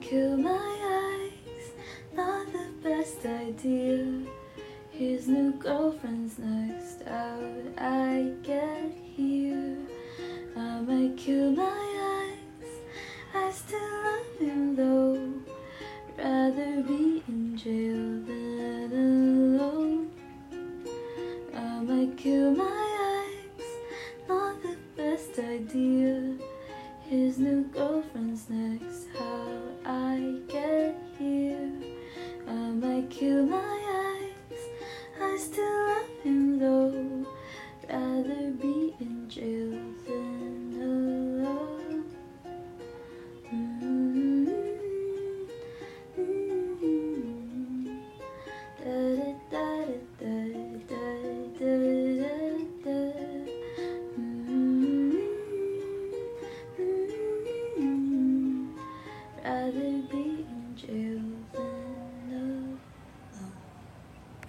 kill my eyes, not the best idea. His new girlfriend's next out, I get here. I might kill my eyes, I still love him though. Rather be in jail than alone. I might kill my I you my